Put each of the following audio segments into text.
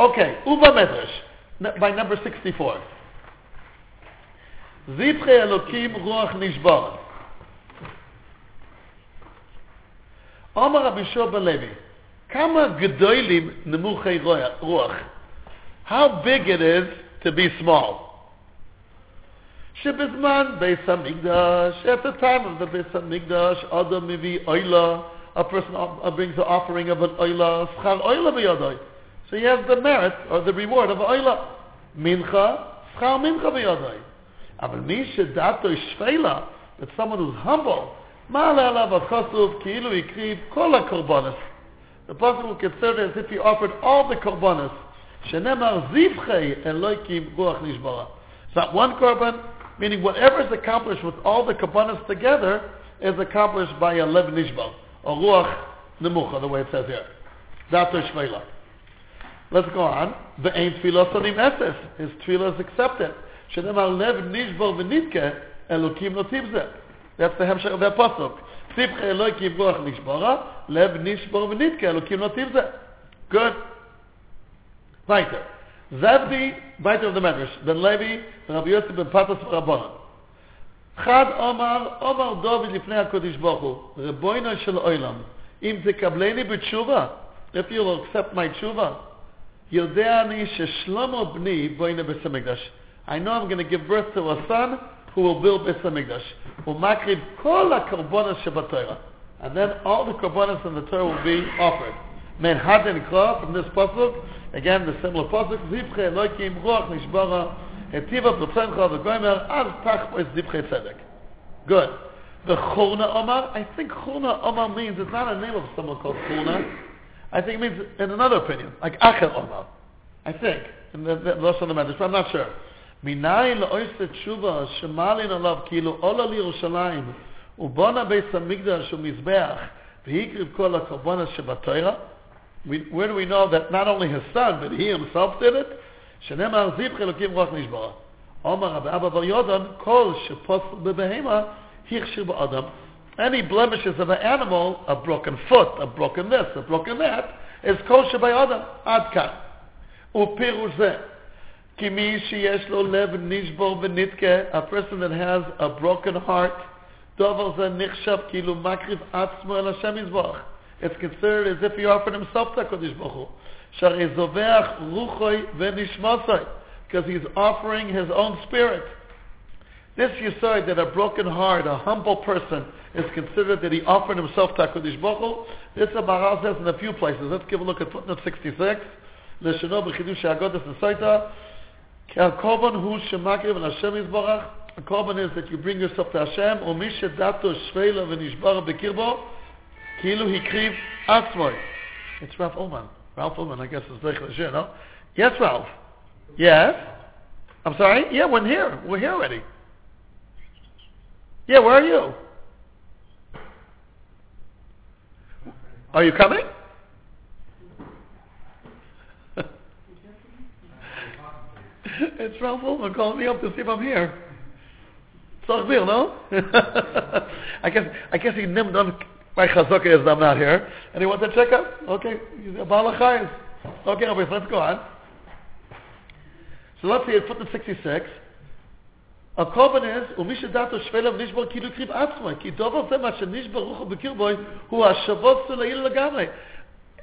Okay, Uba Medrash, by number 64. Zivche Elokim Ruach Nishbar. Omar Shua ben Levi, Kama Gedolim Nemuchei Ruach. How big it is to be small. Shebizman Beis HaMikdash, at the time of the Beis HaMikdash, Adam Mivi Oila, a person brings the offering of an Oila, Schar Oila B'yadoi. So he has the merit or the reward of Oila. Mincha, Schar Mincha B'yadoi. אבל מי שדעתו שפלה, but someone who's humble, מעלה עליו החסוב כאילו הקריב כל הקורבנס. The person will consider it as if he offered all the korbanos. שנאמר זיבחי אלוהיקים רוח נשברה. It's not one korban, meaning whatever is accomplished with all the korbanos together is accomplished by a lev nishbar, or ruach nemucha, the way it says here. Dato shvela. Let's go on. The ain tefillah sonim eses. His tefillah is accepted. שנאמר לב נשבור ונתקה, אלוקים נותיב זה. That's the המשך of the הפסוק. ציפחה אלוקים רוח נשבורה, לב נשבור ונתקה, אלוקים נותיב זה. Good. weiter. זבדי, weiter of the medrash, בן לוי, ורבי יוסי בן פטוס ורבונן. חד אומר, אומר דוד לפני הקודש ברוך הוא, רבוינו של אוילם, אם תקבלני בתשובה, if you'll accept my תשובה, יודע אני ששלמה בני בוינו בסמקדש. I know I'm going to give birth to a son who will build Beis HaMikdash. Umakriv kol ha-karbonas shebatorah. And then all the karbonas in the Torah will be offered. Men hadin kra from this pasuk. Again, the similar pasuk. Zivche Elokim ruach nishbara etiva p'tzencha v'goymer al tachpois zivche tzedek. Good. The Churna Omar, I think Churna Omar means, it's not a name of someone called Churna. I think it means, in another opinion, like Acher Omar. I think, in the, the Rosh Hashanah, I'm not sure. מניין לאויסת תשובה שמעלין עליו כאילו עולה לירושלים ובונה בית המקדש ומזבח והקריב כל הקורבנות שבתוירה where do we know that not only his son but he himself did it שנאמר זיו חלוקים רוח נשברה אומר רבי אבא בר יודן כל שפוסל בבהמה הכשיר באדם any blemishes of an animal a broken foot a broken this a broken that is kosher by adam עד כאן ופירוש זה כי מי שיש לו לב נשבור ונתקה, a person that has a broken heart, דבר זה נחשב כאילו מקריב עצמו אל השם יזבח. It's considered as if he offered himself to HaKadosh Baruch Hu. שהרי זובח רוחוי ונשמוסוי, because he's offering his own spirit. This Yisoid that a broken heart, a humble person, is considered that he offered himself to HaKadosh Baruch Hu, this Maharal says in a few places. Let's give a look at footnote 66. לשונו בחידוש האגודס נסייתא, כי הקורבן הוא שמקריב על השם יזבורך, הקורבן is that you bring yourself to Hashem, ומי שדתו שפלה ונשבר בקרבו, כאילו הקריב עצמוי. It's Ralph Oman. Ralph Oman, I guess, is Zech Lashir, no? Yes, Ralph. Yes? I'm sorry? Yeah, we're here. We're here already. Yeah, where are you? Are you coming? it's Ralph Ullman calling me up to see if I'm here. Tzachbir, no? I guess I guess he nimmed on my chazaka is I'm not here, and he wants to check up. Okay, balachayis. Okay, Rabbi, let's go on. So let's see, footnote 66. הקורבן is, ומי שדעתו שפלה ונשבר כאילו הקריב עצמו, כי דובר זה מה שנשבר רוחו בקרבו, הוא השבות סולעיל לגמרי.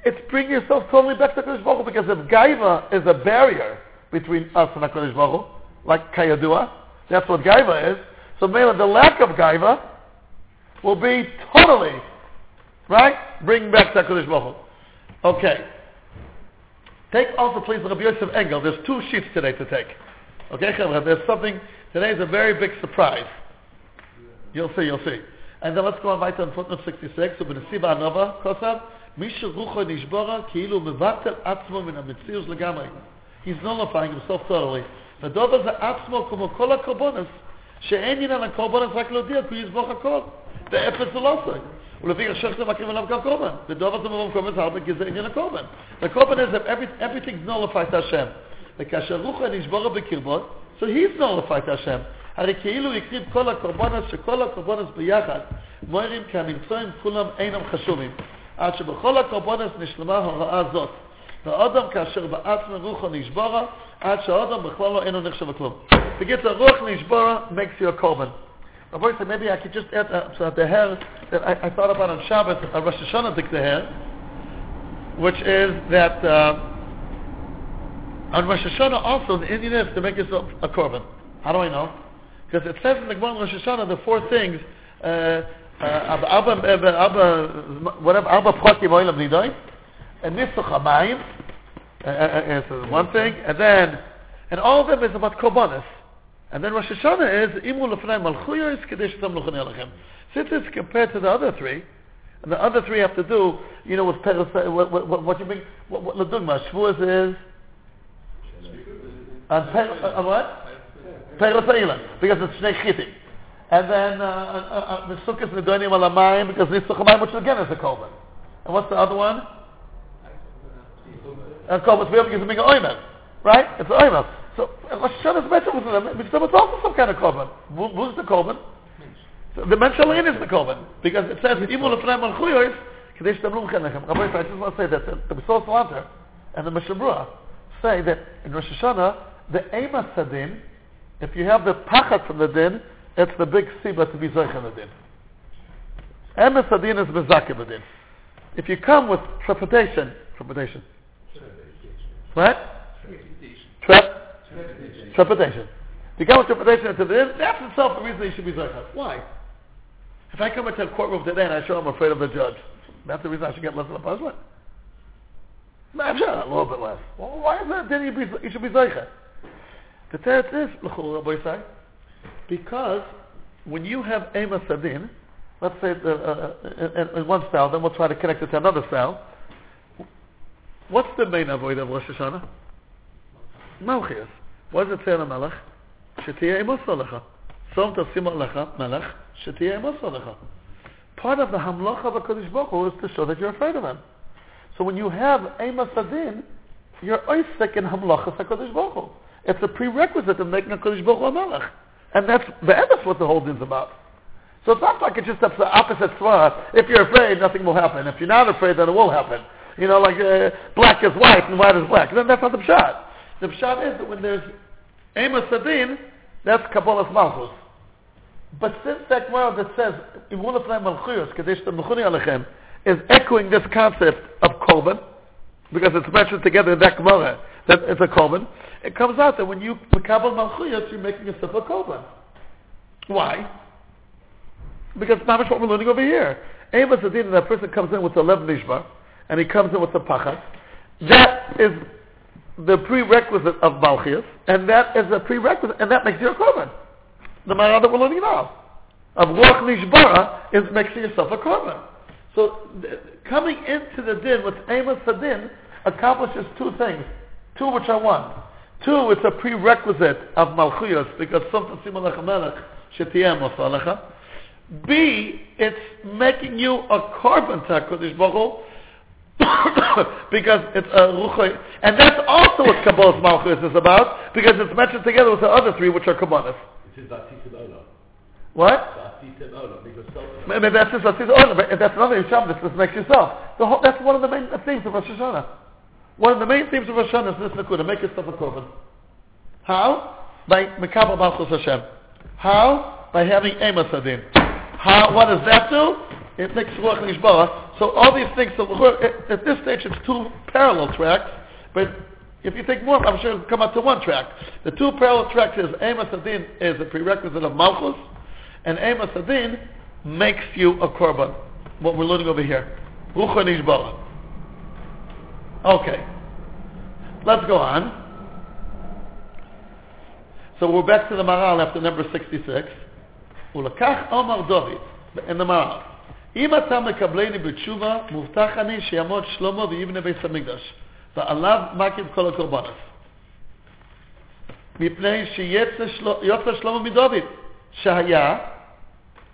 It's bring yourself totally back to Kodesh Baruch Hu, because if Gaiva is a barrier, between us and HaKadosh Baruch Hu, like Kayadua. That's what Gaiva is. So maybe the lack of Gaiva will be totally, right? Bring back to HaKadosh Baruch Hu. Okay. Take also please Rabbi Yosef Engel. There's two sheets today to take. Okay, there's something, today is a very big surprise. You'll see, you'll see. And then let's go on weiter on footnote 66. ובנסיבה הנובה, כוסף, מי שרוחו נשבורה כאילו מבטל עצמו מן המציאות לגמרי. he's nullifying himself totally. הדוב הזה עצמו כמו כל הקורבנס, שאין עניין הקורבנס רק להודיע כי הוא יסבוך הכל. ואפס זה לא עושה. ולפי השך זה מקריב עליו גם קורבן. ודוב הזה במקום הזה הרבה כי זה עניין הקורבן. הקורבן is every, everything's nullified to השם. וכאשר רוחה נשבורה בקרבות, so he's nullified to השם. הרי כאילו הקריב כל הקורבנס, שכל הקורבנס ביחד, מוירים כי הנמצאים כולם אינם חשובים. עד שבכל הקורבנס נשלמה הוראה זאת. והאדם כאשר בעצמו רוחו נשברה, עד שהאדם בכלל לא אינו נחשב לכלום. בקיצור, רוח נשברה makes you a korban. Rabbi said, maybe I could just add uh, so the hair that I, I thought about on Shabbos, on Rosh Hashanah, the hair, which is that uh, on Rosh Hashanah also the Indian is to make yourself a korban. How do I know? Because it says in the Gemara Rosh Hashanah the four things, uh, uh, whatever, Abba Prakim Oilam Nidai, and Nifsach Hamayim, uh, uh, one thing, and then, and all of them is about korbanos. And then Rosh Hashanah is Imu Lefnei Malchuyos Kadesh Tam Luchanei Alechem. Since it's compared to the other three, and the other three have to do, you know, with Peres, what, what, what, what you mean, what, what Ladugma, Shavuos is, and uh, what? Peres because it's Shnei Chitim. And then, uh, uh, uh, Sukkot Nedonim Alamayim, because Nisach Hamayim, which again is a Korban. And what's the other one? And Korban Tzviyah because it's being an. Right? It's an Oimer. So Rosh Hashanah is better with them. Mitzvah is also some kind of korban. Who's the korban? So the Menshalain is the korban because it says imul lefnei malchuyos kadesh tamlum chenechem. Rabbi, I just want to say that the Besor Salanter and the Mishnah say that in Rosh Hashanah the ema sadin, if you have the pachat from the din, it's the big siba to be zoich in the din. Is mezakeh the din. If you come with trepidation, trepidation, right? Trep Trepidation. To come with trepidation into the din, that's itself a reason you should be zakat. Why? If I come into a courtroom today and I show I'm afraid of the judge, that's the reason I should get less of a punishment? I'm sure a little bit less. Well, why is that then you, you should be zakat? The teretz is, Rabbi say, because when you have Ema Sadin, let's say the, uh, uh, in, in one cell, then we'll try to connect it to another cell. What's the main avoid of Rosh Hashanah? Malchias. What does it say on a melech? Shetiyah emus alecha. Som tasim alecha, melech, shetiyah emus alecha. Part of the hamlocha of HaKadosh Baruch Hu is to show that you're afraid of him. So when you have emus adin, you're oisek in hamlocha HaKadosh Baruch Hu. It's a prerequisite of making HaKadosh Baruch Hu a. And that's, that's what the whole din's about. So it's not like it's just the opposite svara. If you're afraid, nothing will happen. If you're not afraid, then it will happen. You know, like uh, black is white and white is black. Then that's not the pshat. The pshat is that when there's Amos Adin, that's Kabbalah's Malchus. But since that Gemara that says, is echoing this concept of Korban, because it's mentioned together in that Gemara, that it's a Korban, it comes out that when you Makabal Malchuyos, you're making yourself a Korban. Why? Because not much what we're learning over here. Amos Adin, that person comes in with a Lev Nishma, and he comes in with a Pachat, that is the prerequisite of Malchias, and that is a prerequisite, and that makes you a korban. The matter that we're learning now. Of Ruach Nishbara is making yourself a korban. So th- coming into the din with Amos Hadin accomplishes two things. Two which are one. Two, it's a prerequisite of Malchias, because something Simon Melech Shetiyah Mosalecha. B, it's making you a korban to HaKadosh Baruch because it's a ruchay, and that's also what Kabbalah's Malchus is about, because it's mentioned together with the other three, which are Kabbalahs. What? Maybe that's just Atit Olam, but that's another Shabbos, this makes yourself. The whole, that's one of the main themes of Rosh Hashanah. One of the main themes of Hashanah is this Nakuda, make yourself a korban. How? By Mekabal Malchus Hashem. How? By having Amos Adin. How? What does that do? It makes Ruach Nishbara. So all these things, so at this stage it's two parallel tracks, but if you think more, I'm sure it'll come up to one track. The two parallel tracks is Amos Adin is a prerequisite of Malchus, and Amos Adin makes you a korban. What we're learning over here. Ruach Nishbara. Okay. Let's go on. So we're back to the Maral after number 66. ולקח עומר דוד, in the Maral. אם אתה מקבלני בתשובה, מובטח אני שיעמוד שלמה ויבנה בית המקדש, ועליו מקיף כל הקורבנות. מפני שיוצא שלמה מדוד, שהיה,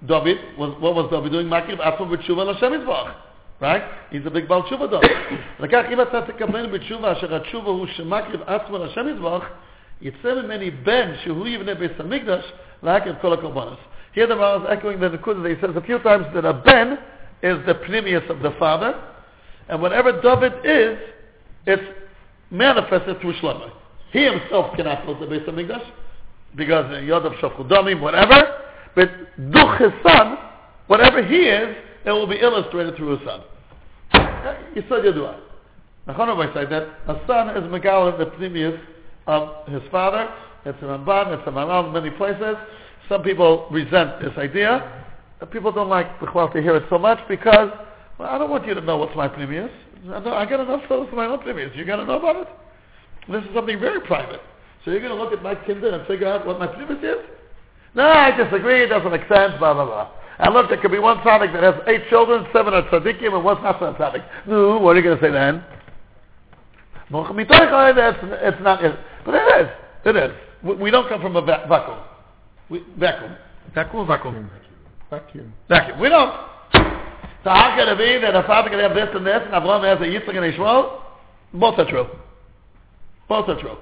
דוד, what was David doing? מקיף עצמו בתשובה לשם יתברך. Right? He's a big בעל תשובה דוד. לכך, אם אתה תקבלני בתשובה, אשר התשובה הוא שמקריב עצמו לשם יתברך, יצא ממני בן שהוא יבנה בית המקדש, להקריב כל הקורבנות. Here the Maral is echoing the Nakuda that he says a few times that a Ben is the pnimius of the father, and whatever David is, It's manifested through Shlomo. He himself cannot build the Beis Hamikdash because Yodav Shafchudamim, whatever. But Duch, his son, whatever he is, it will be illustrated through his son. Yisod Yadua. Nachon said that a son is Megal the Pnimius of his father. It's a Ramban, it's a Maral in many places. Some people resent this idea. People don't like the to hear it so much because well, I don't want you to know what's my Pnimius. I got enough photos for my own Pnimius. You got to know about it? This is something very private. So you're going to look at my kinder and figure out what my Pnimius is? No, I disagree. It doesn't make sense. Blah, blah, blah. And look, there could be one tzaddik that has eight children, seven are tzaddikim, and one's not so tzaddik. No, what are you going to say then? It's not, but it is. It is. We don't come from a vacuum. We, vacuum. Vacuum vacuum? Vacuum. Vacuum. We don't. So how can it be that a father can have this and this, and Abraham has a Yitzchak and Ishmael? Both are true. Both are true.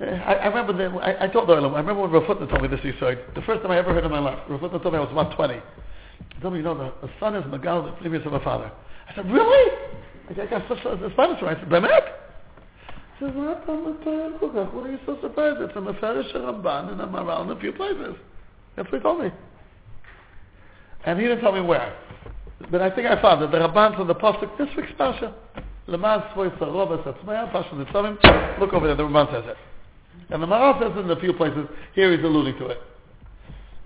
I, I remember, the, I, I told Oilam, I remember when Rav Hutner told me this story. The first time I ever heard in my life. Rav Hutner told me I was about 20. He told me, you know, the, the son is Magal, the previous of a father. I said, really? I got such a Spanish. I said, Bemet? He says, what are you so surprised? It's a Meferish Ramban and a Maral in a few places. That's what he told me. And he didn't tell me where. But I think I found that the Ramban from the Pasuk, this week's Pasha. Look over there, the Ramban says it. And the Maral says in a few places. Here he's alluding to it.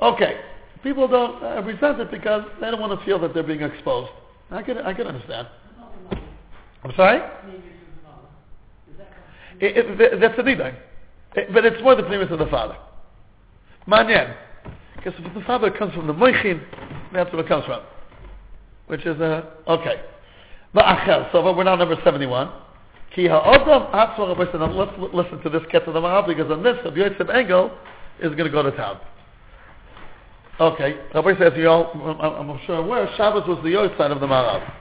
Okay. People don't uh, resent it because they don't want to feel that they're being exposed. I can, I can understand. I'm sorry? That's the nidai. But it's more the premise of the father. Manyan. Because if the father comes from the moichin, that's where it comes from. Which is a, okay. Va'achel. So we're now number 71. Ki ha'odam atzma Let's listen to this ket of the Maharal because on this, Rabbi Yosef Engel is going to go to town. Okay. Rabbi says, you know, I'm, I'm sure aware, Shabbos was the Yosef side of the Maharal.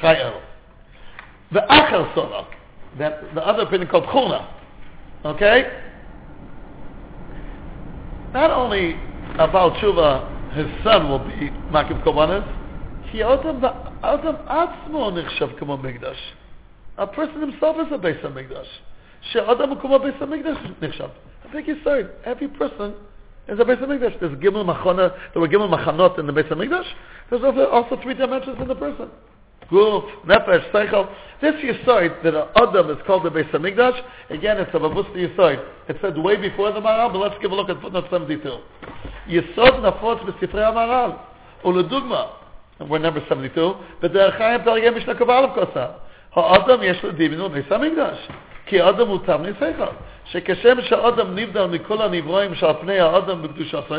Chayel. The Acher Sonok, that the other opinion called Chuna. Okay? Not only about Tshuva, his son will be Makim Kobanis, he Adam Atzmo Nichshav Kamo Migdash. A person himself is a Beis HaMikdash. She'adam kuma Beis HaMikdash nishab. I think you say, every person is a Beis HaMikdash. There's Gimel Machana, there were Gimel Machanot in the Beis HaMikdash. There's also, also three dimensions in the person. Guf, Nefesh, Seichel. This Yisoid that Adam is called the Beis HaMikdash, again, it's a Babusta Yisoid. It said way before the Maral, but let's give a look at footnote 72. Yisod nafot b'sifrei HaMaral. Uledugma, and we're number 72, but the Chaim Targei Mishnah Kabbalah Kosa. האדם יש לו דימינו בייס המקדש. כי האדם הוא תבני שכל. שכשם שהאדם נבדל מכל הנברואים שעל פני האדם בקדושתו,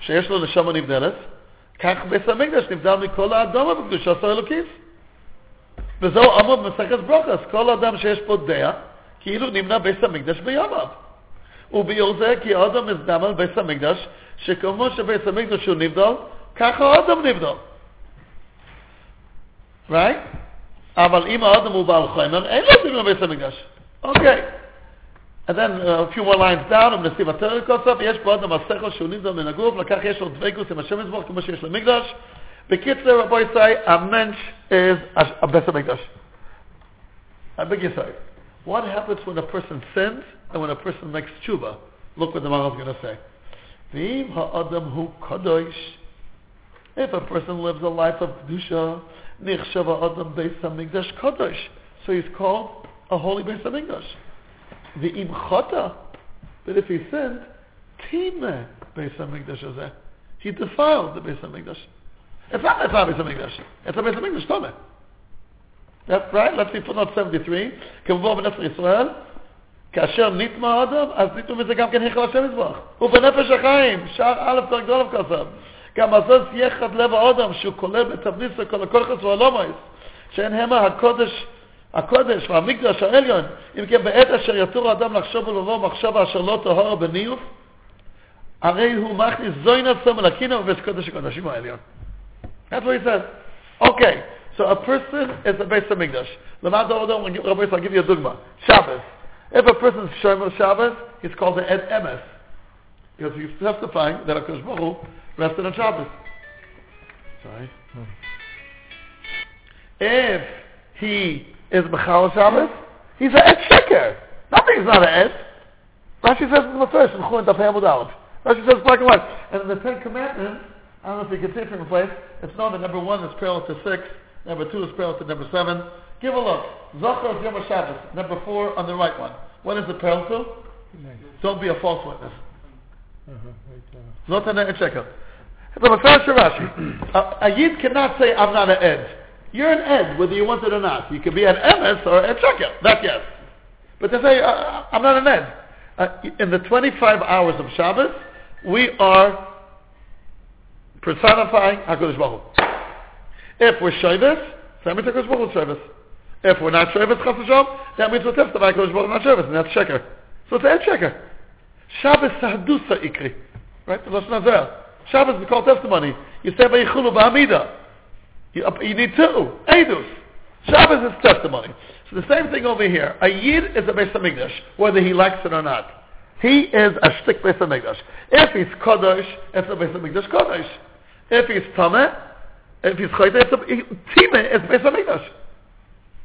שיש לו נשמה נבדלת, כך בייס המקדש נבדל מכל האדם בקדושתו אלוקיס. וזהו אמור במסכת ברוכס, כל אדם שיש פה דעה, כאילו נמנע בית המקדש בימיו. וביור זה כי האדם מזדם על בית המקדש, שכמו שבית המקדש הוא נבדל, ככה האדם נבדל. right? אבל אם האדם הוא בעל חומר, אין לו דין לבית And then uh, a few more lines down, I'm going to see what Terry calls up. Yes, but the Masecho, she needs them in a group. Like, yes, she'll dvekus in Hashem Yisroch, כמו שיש למקדש. בקיצר, רבוי צאי, a mensch is a best of מקדש. A to say, What happens when a person sins and when a person makes tshuva? Look what the Maharal is going to say. The im ha adam hu kadosh. If a person lives a life of Kedusha, nichshav ha'adam Beis HaMikdash kadosh. So he's called a holy. V'im chata. But if he sinned, time Beis HaMikdash hazeh. He defiled the not that's Beis Hamikdash. It's a Beis Hamikdash Tomeh. That's right. Let's see footnote 73. כמובן בנפש ישראל, כאשר נטמע אדם, אז נטמע מזה גם כן היכל השם יזבח. ובנפש החיים, שער א' פרק דולף כסף. גם הזאת יחד לב האדם, שהוא כולל בתבניס וכל הכורחס והלומייס, שאין המה הקודש הקודש והמקדש העליון, אם כן בעת אשר יתור האדם לחשוב ולבוא מחשבה אשר לא טהור בניוף, הרי הוא מכניס זוין עצמו לקינו ובית קודש הקודשים העליון. That's what he says. Okay, so a person is a Beis HaMikdash. Rabbi, I'll give you a dogma. Shabbos. If a person is Shomer Shabbos, he's called the Ed Emes. Because he's testifying that HaKadosh Baruch Hu rested on Shabbos. Sorry. Hmm. If he is Mechal Shabbos, he's an et sheker. Nothing is not an et. Rashi says in the first, in Chulin Tafei Amud Aleph. Rashi says black and white. And in the Ten Commandments, I don't know if you can see it from the place, it's known that number one is parallel to six, number two is parallel to number seven. Give a look. Zachar Yom Shabbos, number four on the right one. What is it parallel to? Don't be a false witness. Not an et sheker. The Mefesh Rashi. A, a Yid cannot say, I'm not an Ed. You're an Ed, whether you want it or not. You can be an Emes or a Sheker. That yes. But to say, uh, I'm not an Ed. Uh, in the 25 hours of Shabbos, we are personifying HaKadosh Baruch. If we're Shavis, that means HaKadosh Baruch Shavis. If we're not Shavis, Chas Hashem, that means we're testifying HaKadosh Baruch not Shavis, and that's Sheker. So it's Ed Sheker. Shabbos Sahadusa Ikri. Right? The Lashon Hazeh. Shabbos is called testimony. You say Vayichulu Ba'amida. You, you need two. Eidus. Shabbos is testimony. So the same thing over here. A Yid is a Beis HaMikdash, whether he likes it or not. He is a shtik Beis HaMikdash. If he's Kodosh, it's a Beis HaMikdash Kodosh. If he's Tameh, if he's Chayte, it's a Timeh, it's Beis HaMikdash.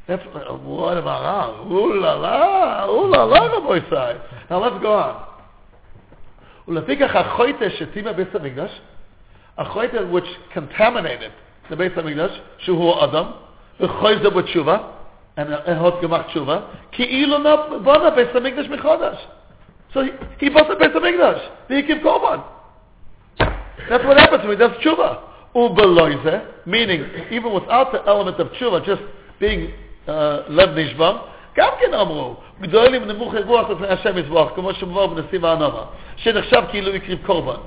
That's uh, what about ah, Ooh la la, ooh la la, Sai. Now let's go on. ולפיכך החויטה שטימה בית המקדש, החויטה which contaminated the בית המקדש, שהוא אדם, וחויזה בתשובה, and הות גמח תשובה, כאילו בונה בית המקדש מחודש. So he, he bought the בית המקדש, והקים קורבן. That's what happens when he does tshuva. Ubeloize, meaning even without the element of tshuva, just being uh, lev nishbam, גם כן אמרו, גדולים נמוכי רוח לפני השם יזבוח, כמו שמובא בנסיב הענמה, שנחשב כאילו הקריב קורבן.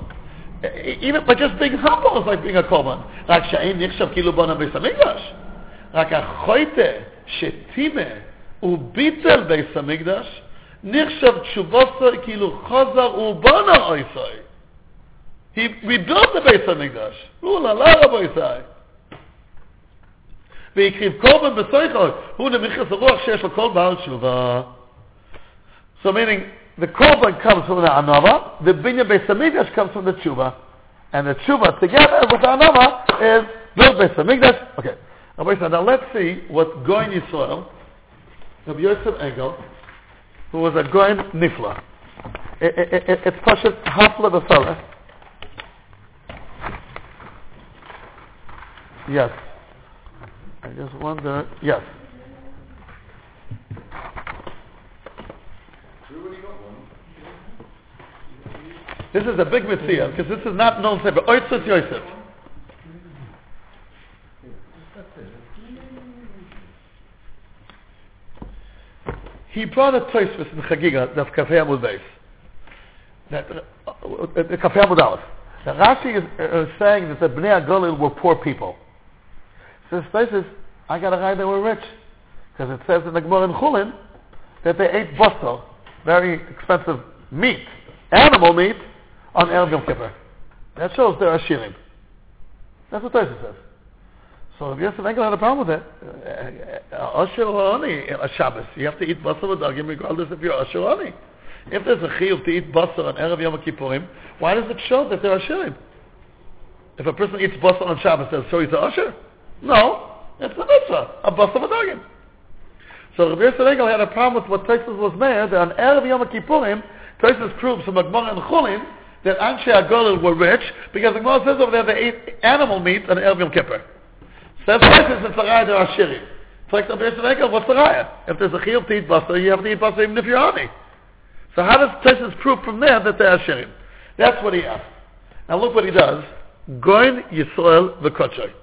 Even by just being humble is like being a קורבן. רק שאין נחשב כאילו בונה בית המקדש. רק החויטה שטימה וביטל בית המקדש, נחשב תשובוסו כאילו חוזר ובונה אויסוי. He rebuilt the base of Mikdash. Ula la Rabbi Isai. והקריב קורבן בסויכו, הוא נמיכס הרוח שיש לו כל בעל תשובה. So meaning, the korban comes from the anava, the binya beis comes from the tshuva, and the tshuva together with the anava is built beis hamikdash. Okay, now let's see what Goin Yisrael, Rabbi Yosef Engel, who was a Goin Nifla. It, it, it, it's Pashat Hafla. Yes. I just wonder, yes. This is a big mitzvah because this is not known sefer. Yosef. He brought a Tosfos in Chagiga, that's Kafei Amud Beis. That, uh, uh, Kafei Amud Aleph. The Rashi is uh, saying that the Bnei Agolil were poor people. So this says, I got a guy that were rich. Because it says in the Gemara in Chulin that they ate basar, very expensive meat, animal meat, on Erev Yom Kippur. That shows they're Ashirim. That's what Tosa says. So if Yosef Engel had a problem with it, uh, uh, Asher only a uh, Shabbos. You have to eat basar with dagim regardless if you're Asher only. If there's a chiyuv to eat basar on Erev Yom Kippurim, why does it show that they're Ashirim? If a person eats basar on Shabbos, does it show he's a Asher? No. It's a mitzvah, a basar with dagim. So Rabbi Engel had a problem with what Tosis was made, that on Erev Yom Kippurim, Tosis proves from Agmar and Chulin that Anshe Agolil were rich because the says over there they ate animal meat on Erev Yom Kippur. Says Tosis it's a raya they're Ashiri. It's like Rabbi Engel, what's the raya? If there's a chiyuv to eat basar, you have to eat basar even if you're army. So how does Tosis prove from there that they're Ashirim? That's what he asked. Now look what he does. Goin Yisrael v'kochoy.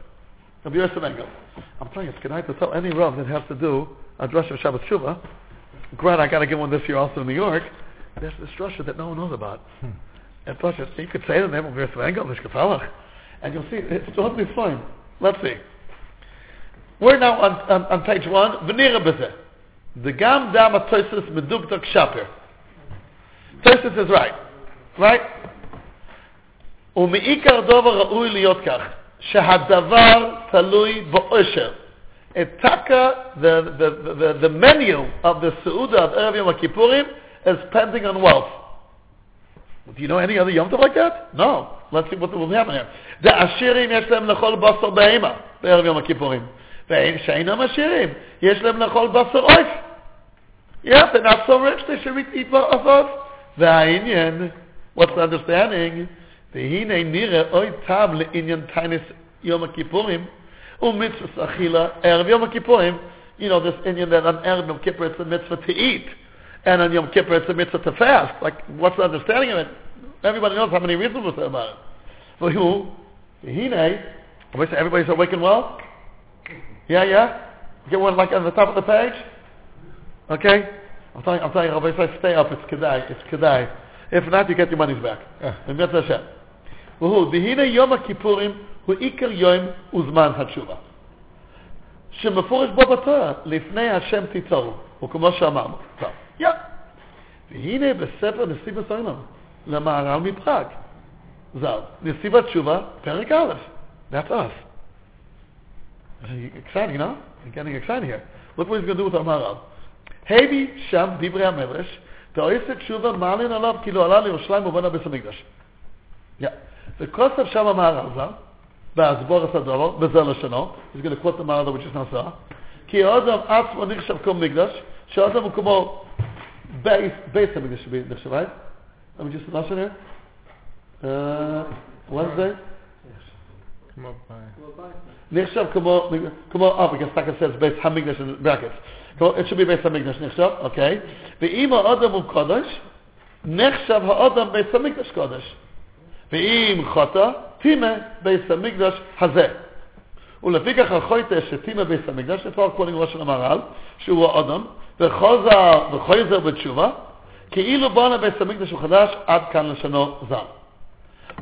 Rabbi Engel. I'm telling you, it's night to tell any Rav that has to do a drush of Shabbat Shuvah. Glad I got to get one this year also in New York. There's this drusha that no one knows about. Hmm. And plus, you could say the name of Yosef Engel, Mishkafalach, and you'll see, it's totally fine. Let's see. We're now on, on, on page one. V'nira b'zeh. The gam dam atosis medugdok shaper. Tosis is right. Right? ומעיקר דובר ראוי להיות כך, שהדבר תלוי באושר. it taka, the, the, the, the, menu of the Seudah of Erev Yom Kippurim is pending on wealth. Do you know any other Yom Tov like that? No. Let's see what will happen here. The Ashirim yesh lehem lechol basar be'ema Erev Yom Kippurim. Ve'im sheinam Ashirim yesh lehem lechol basar oif. Yeah, they're not so rich, they should eat off The Ha'inyan, what's the understanding? The Hine nire oitav le'inyan tainis Yom Kippurim. U'mitzvahs achila erev Yom Kippurim. You know, this Indian that on erev Yom Kippur it's a mitzvah to eat. And on Yom Kippur it's a mitzvah to fast. Like, what's the understanding of it? Everybody knows how many reasons was there about it. For who? Hine. Everybody's awakened. well? Yeah, yeah? Get one like on the top of the page? Okay? I'm telling, I'm telling you, Rabbi, if I stay up, it's kedai. It's kedai. If not, you get your money's back. Yeah. And that's Hashem. The Dihina Yom Kippurim הוא עיקר יום וזמן התשובה. שמפורש בו בתורה, לפני השם תיצורו, וכמו שאמרנו. טוב, יא. והנה בספר נסיבת העולם, למהר"ל מפראג, ז"ל, נסיבת תשובה, פרק א', that's us. Exciting, know? You're getting excited here. Look what he's going to do with המהר"ל. הבי שם דברי המדרש, תאויסת תשובה מעלין עליו כאילו עלה לירושלים ובנה בית המקדש. Yeah. וכוסף שם המהר"ל ז"ל, בהסבור הסדורו, בזה לשונו, he's going to quote the Maharal which is not so, כי האדם עצמו נחשב כמו מקדש, שהאדם הוא כמו בייס המקדש נחשב, right? Let me just listen here. Uh, Wednesday? נחשב כמו, כמו, oh, because Taka says בייס המקדש in brackets. It should be בייס המקדש נחשב, אוקיי? ואם האדם הוא קודש, נחשב האדם בייס המקדש קודש. ואם חוטא, טימה בייס המקדש הזה. ולפיכך החוטא שטימה בייס המקדש, זה כבר קוראים ראש של המהר"ל, שהוא האדם, וחוזר וחוזר בתשובה, כאילו בונה בייס המקדש הוא חדש, עד כאן לשונו ז"ל.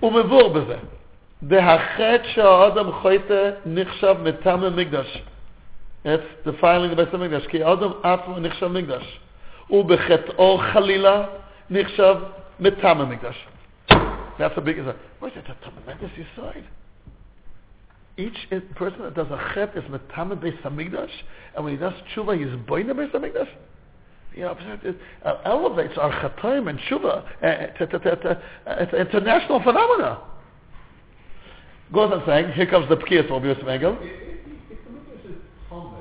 הוא מבור בזה. והחטא שהאדם חוטא נחשב מטעם המקדש. It's defiling בייס המקדש, כי האדם עצמו נחשב מקדש. ובחטאו חלילה נחשב מטעם המקדש. That's a big. What is that? A tremendous aside. Each person that does a chet is metame beis hamikdash, and when he does tshuva, he's boine beis hamikdash. You know, it uh, elevates our chatoim and tshuva. Uh, to, it's an international phenomena. Goes on saying, here comes the pkiyas of Yosef Engel. If the mikdash is tummy,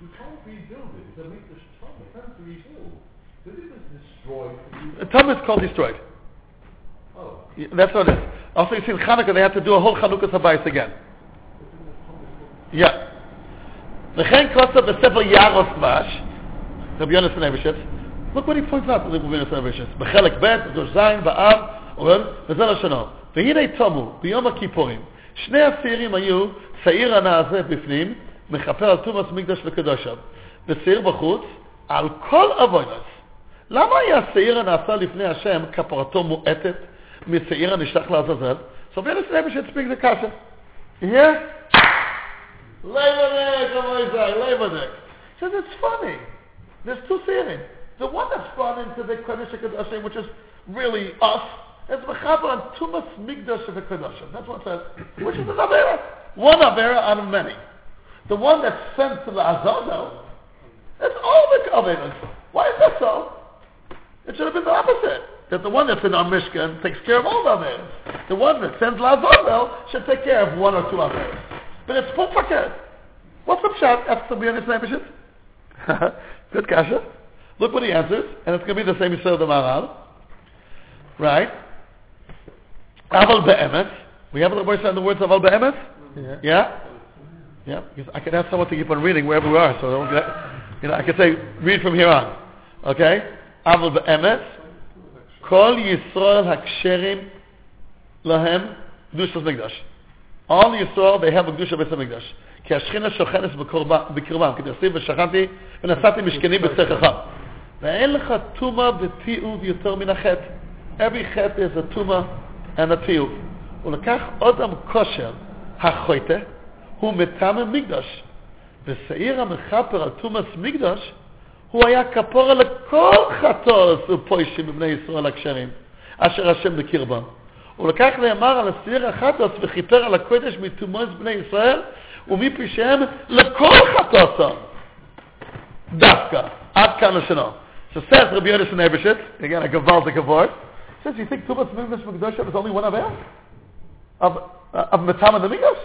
you can't rebuild it. The mikdash tummy can't be rebuilt. The mikdash destroyed. The tummy is called destroyed. That's what it. Also, you see in Hanukkah, they have to do a whole Hanukkah Sabayis again. Yeah. וכן כוסה בספר יערוס דבש, רבי יונס נבשץ, look what he points out, רבי יונס נבשץ, בחלק ב', בדוש זין, באב, אומר, וזה לשונו. והנה תמו, ביום הכיפורים, שני השעירים היו, שעיר הנעשה בפנים, מכפר על תומאס מקדש וקדושיו, ושעיר בחוץ, על כל אבוינס. למה היה שעיר הנעשה לפני השם, כפרתו מועטת, משעיר הנשלח לעזאזל? So רבי יונס נבשץ speaks the kasha. You hear? Lebanek, Amoizai, Lebanek. Says it's funny. There's two theories. The one that's brought into the Kodesh HaKadoshim, which is really us, is Mechaber on Tumas Migdash of the Kodoshim. That's what it says. Which is an Avera. One Avera out of many. The one that's sent to the Azazel, that's all the Averas. Why is that so? It should have been the opposite. That the one that's in our Mishkan takes care of all the Averas. The one that sends Lazazel should take care of one or two Averas. But it's full packet. What's the pshat? That's the B'yanis Nebeshit. Good kasha. Look what he answers, and it's going to be the same Yisrael the Maharal. Right? Aval be'emet. We have the voice on the words of Aval be'emet? Yeah. Yeah? Yeah, because I can ask someone to keep on reading wherever we are, so don't get, you know, I can say, read from here on. Okay? Aval be'emet. Kol Yisrael haksherim lahem dushas mikdash. All Yisrael, they have a Kedusha Beis HaMikdash. כי השכינה שוכנת בקרבם, כדרסים ושכנתי ונסעתי משכנים בצריכך. ואין לך טומאה ותיעוב יותר מן החטא. Every חטא is a טומאה and a תיעוב. הוא לקח אודם כושר, החוטא, הוא מטעם מקדש. ושעיר המכפר על תומאס מקדש, הוא היה כפורה לכל חטאוס ופוישים בבני ישראל הכשרים, אשר השם בקרבם. ולקח נאמר על הסיר החטוס וכיפר על הקודש מתומוס בני ישראל ומפשעיהם לכל חטוסם. דווקא, עד כאן לשונו. Says Rabbi Yonasan Ebershitz, again a Gavaldik award, says, you think Tumas Mikdash Mikdash is only one Aver? Of, uh, of Matama the Mikdash?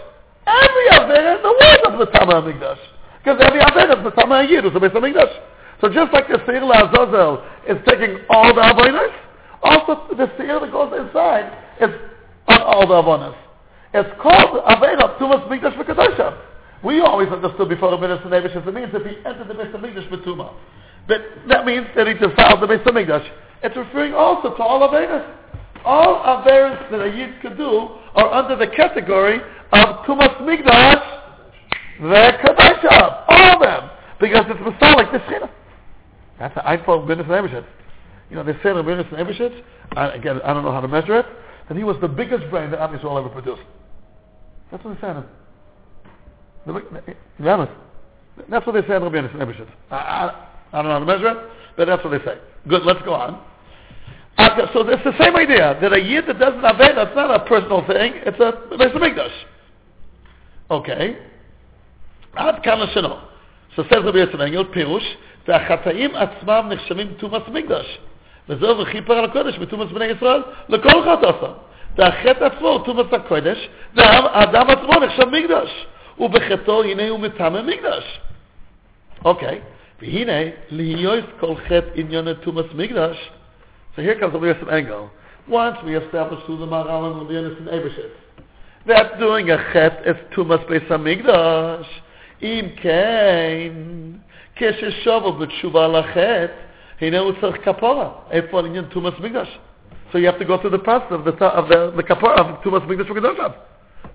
Every Aver in the world of Matama the Mikdash. Because every Aveda is Matama Yid, is the Beis HaMikdash. So just like the Seir Azazel is taking all the Avodas, also the Seir that goes inside is on all the Avodas. It's called Aveda Tumas Mikdash V'Kadoshah. We always understood before the Beis HaMikdash it means if he entered the Beis HaMikdash with Tumah. But that means that he defiled the Beis HaMikdash. It's referring also to all Avedas. All Avedas that a Yid could do are under the category of Tumas Mikdash V'Kadoshah. All of them. Because it's Masalik, the Shechina. That's the iPhone goodness and You know, they say the goodness and again, I don't know how to measure it, that he was the biggest brain that Am Yisrael ever produced. That's what they said. The, the, the honest. That's what they say in Rabbi Yonis. I, I, I don't know how to measure it, but that's what they say. Good, let's go on. After, so it's the same idea, that a year that doesn't have it, that's not a personal thing, it's a, it's a mikdash. Okay. Ad kana shino. So says Rabbi Yitzhak Pirush, והחטאים עצמם נחשבים תומאס מקדש. וזהו וכיפר על הקודש בתומאס בני ישראל, לכל חטאתם. והחטא עצמו הוא תומאס הקודש, והאדם עצמו נחשב מקדש. ובחטאו הנה הוא מטמא מקדש. אוקיי, והנה, להיות כל חטא עניין תומאס מקדש. So here comes Rabbi Yosef Engel. Once we established through the Maral and Rabbi Yonason Ebershit, that doing a chet is tumas beis hamikdash. Im kein, כששובל בתשובה על החטא, הנה הוא צריך כפורה. איפה העניין תומאס מקדש? So you have to go through the process of the, of the, the kapora of Tumas Mikdash V'Kedoshav.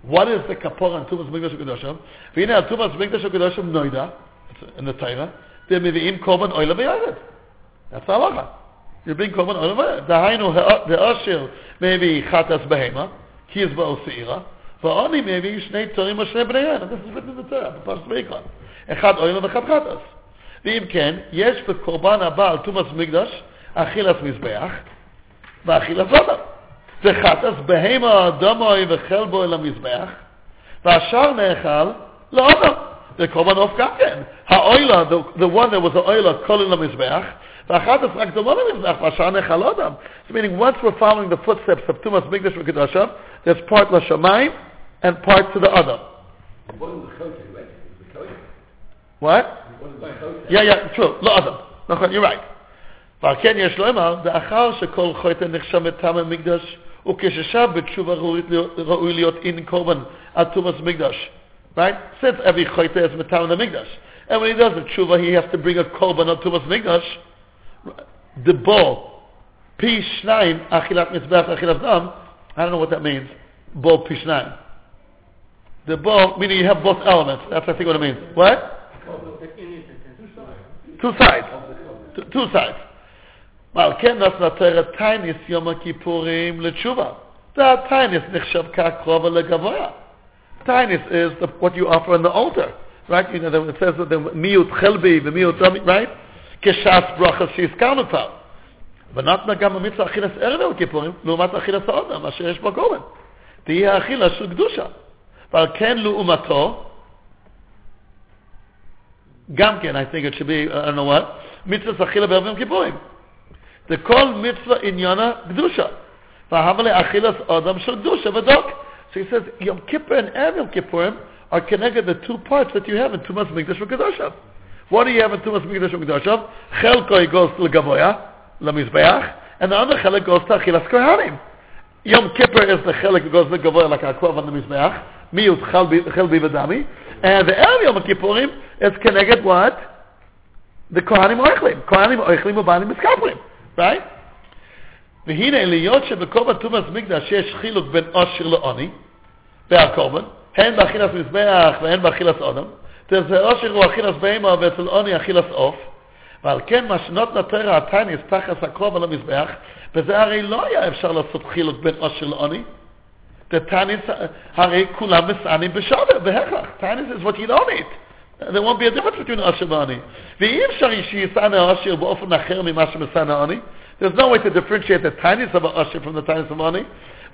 What is the kapora on Tumas Mikdash V'Kedoshav? והנה על Tumas Mikdash V'Kedoshav נוידה, in the Torah, they're מביאים קורבן אוילה וירד. That's halacha. You bring קורבן אוילה וירד. דהיינו, האושר מביא חטאס בהמה, כי יש באו שעירה, ועוני מביא שני תורים או שני בניהם. This is written in the Torah, בפרשת ויקרא. אחד אוילה ואחד חטאס. ואם כן, יש בקורבן הבא על תומאס מקדש אכילת מזבח ואכילת אדם. וחטאס בהמה דמוי וחלבו אל המזבח, והשאר נאכל לאדם. The קורבן עוף גם כן. האוילה, the, the one that was האוילה כל אל המזבח, והחטאס רק דומה למזבח, והשאר נאכל לאדם. So meaning once we're following the footsteps of תומאס מקדש וקדושה, there's part לשמיים and part to the other. It wasn't the Chote, right? It was the Kohen. What? It wasn't the Chote. Yeah, yeah, true. לא אדם. נכון, you're right. ועל כן יש לומר, לאחר שכל חוטא נחשב מטעם המקדש, וכששב בתשובה ראוי להיות- ראוי להיות אין קורבן על תומאס מקדש. Right? Since every chayte is metam the mikdash. And when he does the tshuva, he has to bring a korban on Tumas mikdash. The bowl, pi shnayim, achilat mitzvah, achilat dam. I don't know what that means. Bowl pi shnayim. The bowl, meaning you have both elements. That's I think what it means. What? Two sides. Two, two sides. ועל כן נתנה תרא טייניס יום הכיפורים לתשובה. והטייניס נחשב כקרובה לגבוה. Tainis is the, what you offer on the altar, right? You know, it says that the chelbi, the miut dami, right? כש"ס ברכה שהזכרנו כבר. ונתנה גם המצווה אכילת ערב יום הכיפורים, לעומת אכילת האודם, אשר יש בו גורן. תהיה האכילה של קדושה. ועל כן לעומתו, גם כן, I think it should be, I don't know what, מצווה אכילה בערב יום כיפורים. זה כל מצווה עניינה קדושה. והבה לאכילת אדם של קדושה ודוק. So he says, Yom Kippur and Erev Yom Kippurim are connected the two parts that you have in Tumas Mikdash v'Kedoshav. What do you have in Tumas Mikdash v'Kedoshav? Chelkoi goes to Gavoya, Lamizbeach, and the other chelik goes to Achilas Kohanim. Yom Kippur is the chelik that goes to Gavoya like Akwav on the Mizbeach, Miut Chelbi Chelbi V'Dami, and the Erev Yom Kippurim is connected what? The Kohanim Oichlim. Kohanim Oichlim Ubanim Miskaprim. Right? והנה להיות שבקורבן תומאס מקדש יש חילוק בין עושר לעוני והקורבן, הן באכילת מזבח והן באכילת אודם, אצל עושר הוא אכילת בהמה ואצל עוני אכילת עוף, ועל כן מה שנותנה תרא הטייניס תחת הקרוב על המזבח, וזה הרי לא היה אפשר לעשות חילוק בין עושר לעוני. The טייניס, הרי כולם מסענים בשווה, בהכרח. טייניס is what you don't eat. There won't be a difference between עושר ועוני. ואי אפשר שיסענה העושר באופן אחר ממה שמסענה העוני. There's no way to differentiate the tiniest of a usher from the tiniest of money.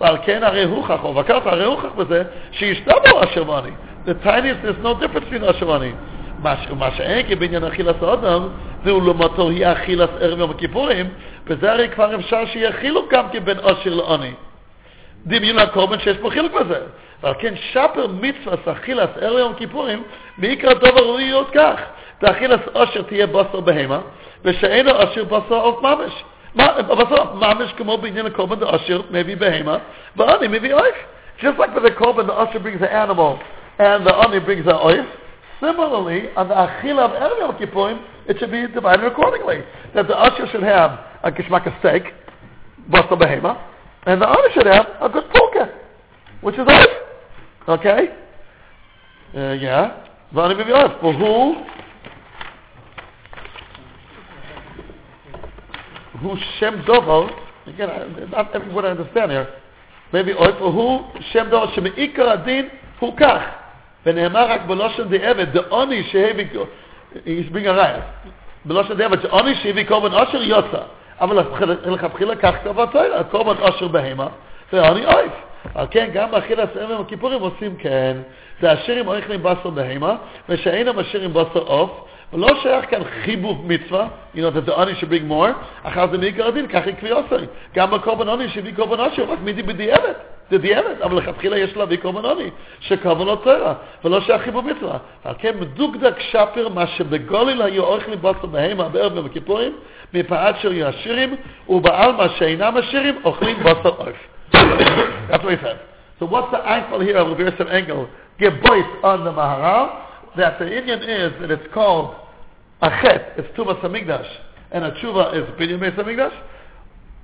ועל כן הרי הוכח, או וכך הרי הוכח בזה, שישנה בו אשר money. The tiniest, there's no difference between אשר money. מה ש- מה שאין כי בעניין אכילת האדם, זהו לעומתו היא אכילת ערב יום הכיפורים, וזה הרי כבר אפשר שיהיה חילוק גם כן בין אושר לעוני. דמיון הקורבן שיש פה חילוק בזה. ועל כן שפר מצווה אכילס ערב יום כיפורים, מעיקר דבר ראוי להיות כך. תאכילס עושר תהיה בשר בהמה, ושאינו עושר בשר עוף ממש. בשר ממש כמו בעניין הקורבן דעושר מביא בהמה, ועוני מביא עוף. Just like with the korban, the usher brings the animal, and the ani brings the oif. Similarly, on the achila of Erev Yom Kippurim, it should be divided accordingly. That the usher should have a gishmak steak, basal behema, and the ani should have a good pulka, which is oif. Okay? Uh, yeah. Vani maybe oif. For who? Who Shem Dovo, again, I, not everyone I understand here. maybe oif, for who Shem Dovo, שמעיקר הדין הוא כך. ונאמר רק בלושן דעבד, דעוני שהביא, he's bringing a riot. בלושן דעבד, שעוני שהביא קורבן עושר יוצא. אבל לכתחילה כך כתוב התורה, קורבן עושר בהמה, ועוני אויף. על כן, גם באכילת סבב הכיפורים עושים כן, זה אשירים אוכלים בשר בהמה, ושאינם אשירים בשר עוף, ולא שייך כאן חיבוב מצווה, you know, the honey should bring more, אחר זה מעיקר הדין, כך יקבי עושר. גם בקורבן עוני שהביא קורבן עושר, רק מידי בדיעבד. זה דיעבד, אבל לכתחילה יש להביא קורבן עוני, שקורבן לא תורה, ולא שייך חיבוב מצווה. על כן מדוקדק שפר מה שבגוליל היו אוכלים בשר בהמה בערב יום הכיפורים, מפאת שהיו עשירים, ובעלמא שאינם עשירים, אוכלים בשר עוף. That's what he said. So what's the angle here of Rabbi Yosef Engel? Give voice on the Maharal that the Indian is that it's called a chet, it's Tumas Hamikdash, and a tshuva is Binyan Beis Hamikdash.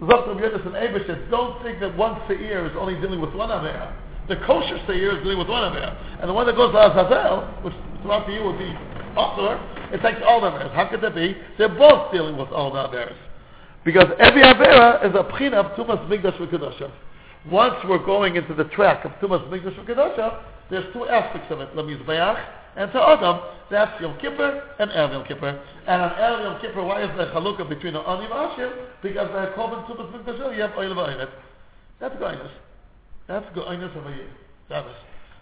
Zot Rabbi and don't think that one seir is only dealing with one Avera. The kosher seir is dealing with one Avera. And the one that goes to Azazel, which throughout the year would be Osler, it takes all the Averas. How could that be? They're both dealing with all the Averas. Because every Avera is a pchina of Tumas Migdash. Once we're going into the track of Tumas Migdash V'Kedosha, there's two aspects of it. Lemizbeach and to Adam, that's Yom Kippur and Erev Yom Kippur. And on Erev Yom Kippur, why is there chalukah between the Ani and Ashir? Because they're the Korban Tumas Migdash, you have Oil Va'iret. That's Goinus. That's Goinus of a year. That is.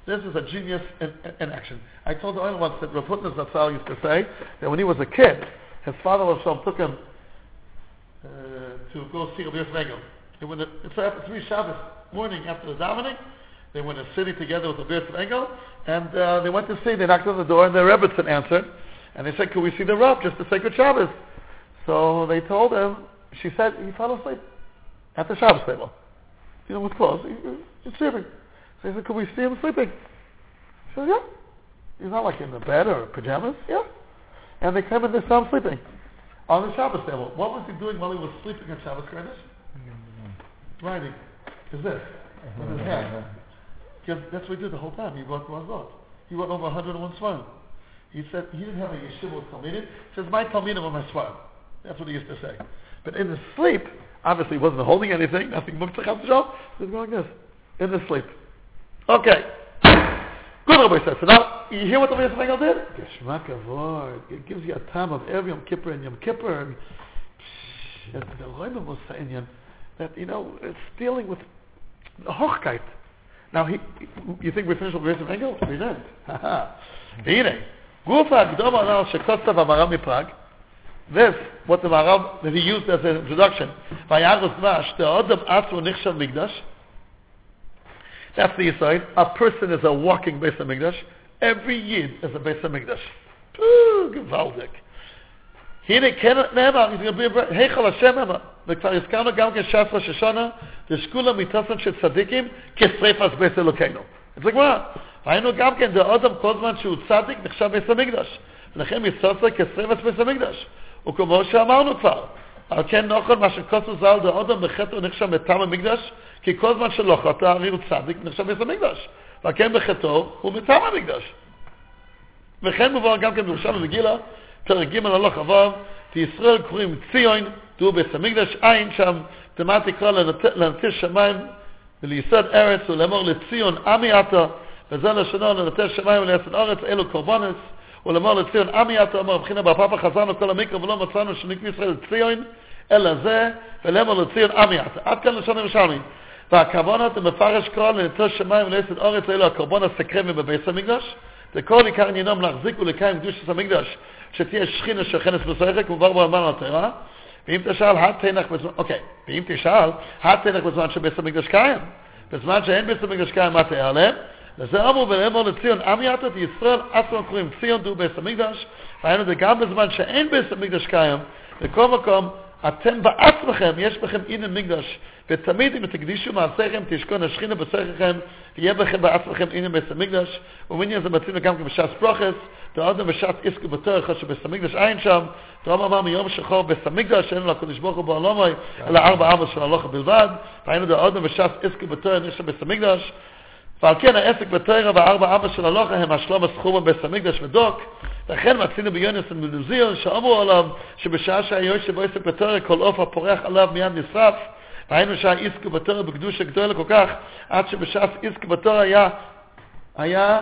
This is a genius in, in, in action. I told the oil once that Rav Hutnes Nassau used to say that when he was a kid, his father Hashem took him uh, to go see Rabbi Yosef. And when it, it's after three Shabbos morning after the davening, they went to city together with Rabbi Yosef Engel, and uh, they went to see. They knocked on the door, and the Rebbetzin answered, and they said, "Could we see the Rav just to say good Shabbos?" So they told him. She said he fell asleep at the Shabbos table. You know, with clothes. He, he's sleeping. So he said, "Could we see him sleeping?" She said, "Yeah." He's not like in the bed or pajamas. Yeah. And they came and they saw him sleeping on the Shabbos table. What was he doing while he was sleeping at Shabbos Kodesh? Writing. Is this with his hand? Because that's what he did the whole time. He wrote one vote. He wrote over 101 svarim. He said he didn't have a yeshiva with talmidim. He says my talmidim are my svarim. That's what he used to say. But in his sleep, obviously he wasn't holding anything. Nothing muktzah He was going like this in his sleep. Okay. Good Rabbi says. So now, you hear what the Rabbi Engel did? Geshmak avod. It gives you a time of every Yom Kippur and Yom Kippur. And the Roimah was saying that, you know, it's dealing with Hochkeit. Now, he, you think we finished with Reza Engel? We didn't. Hine. Guf ha'agdom anal shekostav ha'maram miprag. This, what the Maharal, that he used as an introduction. Vayaros mash, Odom asu nichshav migdash. That's the aside. A person is a walking Beis HaMikdash. Every yid is a Beis HaMikdash. Ooh, gewaldig. הנה כן נאמר, היכל השם אמר, וכבר הזכרנו גם כן ש"ס ראש השונה, דשקולה מתוסן של צדיקים כשריפת בית אלוקינו. זה גמרא. ראינו גם כן, דאודם כל זמן שהוא צדיק נחשב בית המקדש. ולכן מסוסר כשריפת בית המקדש. וכמו שאמרנו כבר, על כן נוכל מה שכוסו ז"ל דאודם בחטא נחשב מטעם המקדש, כי כל זמן שלא חטא הרי הוא צדיק נחשב בית המקדש. ועל כן בחטאו הוא מטעם המקדש. וכן מובן גם כן בירושלים וגילה, פרק ג' הלוך עבר, וישראל קוראים ציון, תראו בית המקדש עין שם, תמה תקרא לנטיר שמיים וליסוד ארץ ולאמור לציון עמי אתה, וזה לשונו לנטיר שמיים וליסוד ארץ, אלו קורבנס, ולאמור לציון עמי אתה, אמר מבחינה בפאפה חזרנו כל המקרא ולא מצאנו שנקרא ישראל ציון, אלא זה, ולאמור לציון עמי אתה. עד כאן לשון ירושלמי. והקרבונות המפרש כל לנטיר שמיים וליסוד ארץ, אלו הקורבנס סקרמים בבית המקדש, וכל עיקר עניינם להחזיק ולקיים קדושת המקדש, שתהיה שכינה של חנס בסייחק, כבר באמר התורה, ואם תשאל, התנך בזמן, אוקיי, ואם תשאל, התנך בזמן שבית המקדש קיים. בזמן שאין בית המקדש קיים, מה תהיה עליהם? לזה אמרו ולאמור לציון, עם יתת ישראל עצמם קוראים ציון דו בית המקדש, והיינו זה גם בזמן שאין בית המקדש קיים, בכל מקום אתם בעצמכם, יש בכם הנה מקדש, ותמיד אם תקדישו מעשיכם, תשכון השכינה בשככם, יהיה בכם בעצמכם הנה בית המקדש, ומעניין זה מצינו גם כן בש"ס Der בשעת beschaß ist gebetoer, hat schon שם, der אמר מיום שחור בסמיקדש, שאין לו הקדוש ברוך הוא בעולמוי, אלא ארבע ארבע של הלוך בלבד, והיינו der בשעת beschaß ist gebetoer, אין ועל כן העסק בתוירה וארבע אבא של הלוכה הם השלום הסחומה בסמיקדש ודוק, לכן מצינו ביונס ומנזיר שאמרו עליו שבשעה שהיושב בו עסק בתוירה כל עוף הפורח עליו מיד נשרף, ראינו שהעסק בתוירה בקדוש הגדול כל כך, עד שבשעה עסק בתוירה היה, היה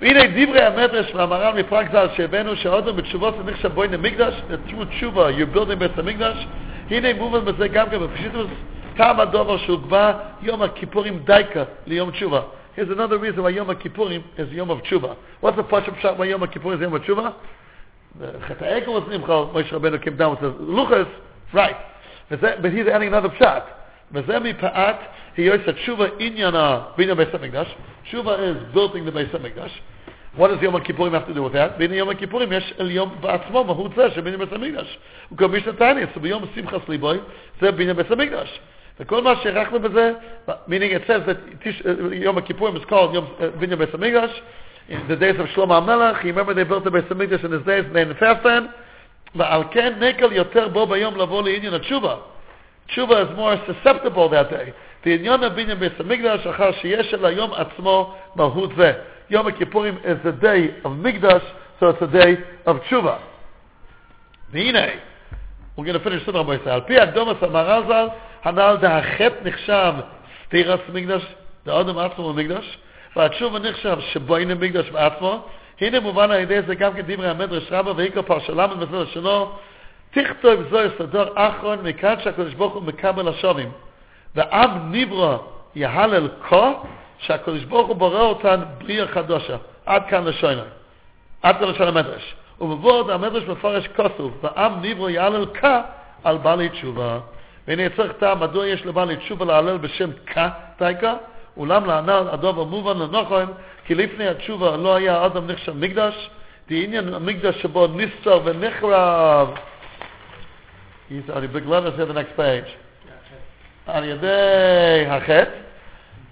והנה דברי המדרש והמר"ל מפרק ז"ל שהבאנו שהאודם בתשובות זה נחשב בוין המקדש, through תשובה, you're building בית המקדש, הנה מובן בזה גם כן בפשיטוס, כמה דובר שהוגבה יום הכיפורים דייקה ליום תשובה. Here's another reason why Yom Kippurim is Yom of Tshuva. What's the Pashup shot why Yom Kippurim is Yom of Tshuva? The Chet HaEkel was Nimchal, Moshe Rabbeinu came down with the Luchas, right. But he's adding another pshat. וזה מפאת היות התשובה עניינה בניין בית המקדש. תשובה is building the בית המקדש. What does יום הכיפורים have to do with that? בעניין יום הכיפורים יש אל יום בעצמו, מהות זה שבניין בית המקדש. הוא כמו משנה תענית, וביום שמחס ליבוי זה בניין בית המקדש. וכל מה שהערכנו בזה, meaning it says that יום הכיפורים is called יום בניין בית המקדש. In the days of שלמה המלך, you remember they built the בית המקדש in his days, they fasted, ועל כן נקל יותר בו ביום לבוא לעניין התשובה. Tshuva is more susceptible that day. The of Binyan Beis HaMikdash, אחר שיש אל היום עצמו מהות זה. Yom Kippurim is a day of Mikdash, so it's a day of Tshuva. והנה, we're going to finish סדר רבי ישראל. על פי הקדומס המהר"ל ז"ל, הנ"ל דהחטא נחשב סתירס מקדש, דאודם עצמו במקדש, והתשובה נחשב שבוין המקדש בעצמו. הנה מובן על ידי זה גם כן דברי המדרש רבא ועיקר פרשה ל' בסדר שלו, תכתוב זו סדר אחרון מכאן שהקדוש ברוך הוא מקבל השווים. ועם נברא יהלל כה, שהקדוש ברוך הוא בורא אותן בריאה חדושה. עד כאן לשוינר. עד כאן לשון המדרש. ובבורד המדרש מפרש כתוב, ועם נברא יהלל כה על בעלי תשובה. והנה צריך טעם מדוע יש לבעלי תשובה להלל בשם כה דייקה, אולם לענל הדוב המובן לנכון, כי לפני התשובה לא היה אדם נחשב מקדש, דעניין המקדש שבו נסתר ונחרב. He's the big letters here, the next page. על ידי החטא,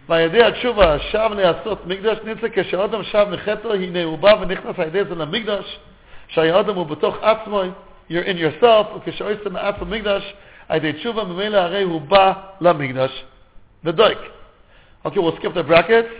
ועל ידי התשובה שב לעשות מקדש נמצא כשאדם שב מחטא, הנה הוא בא ונכנס על ידי זה למקדש, שהאדם הוא בתוך עצמו, you're in yourself, וכשאויסת מעצם מקדש, על ידי תשובה ממילא הרי הוא בא למקדש, ודויק. אוקיי, we'll skip the brackets.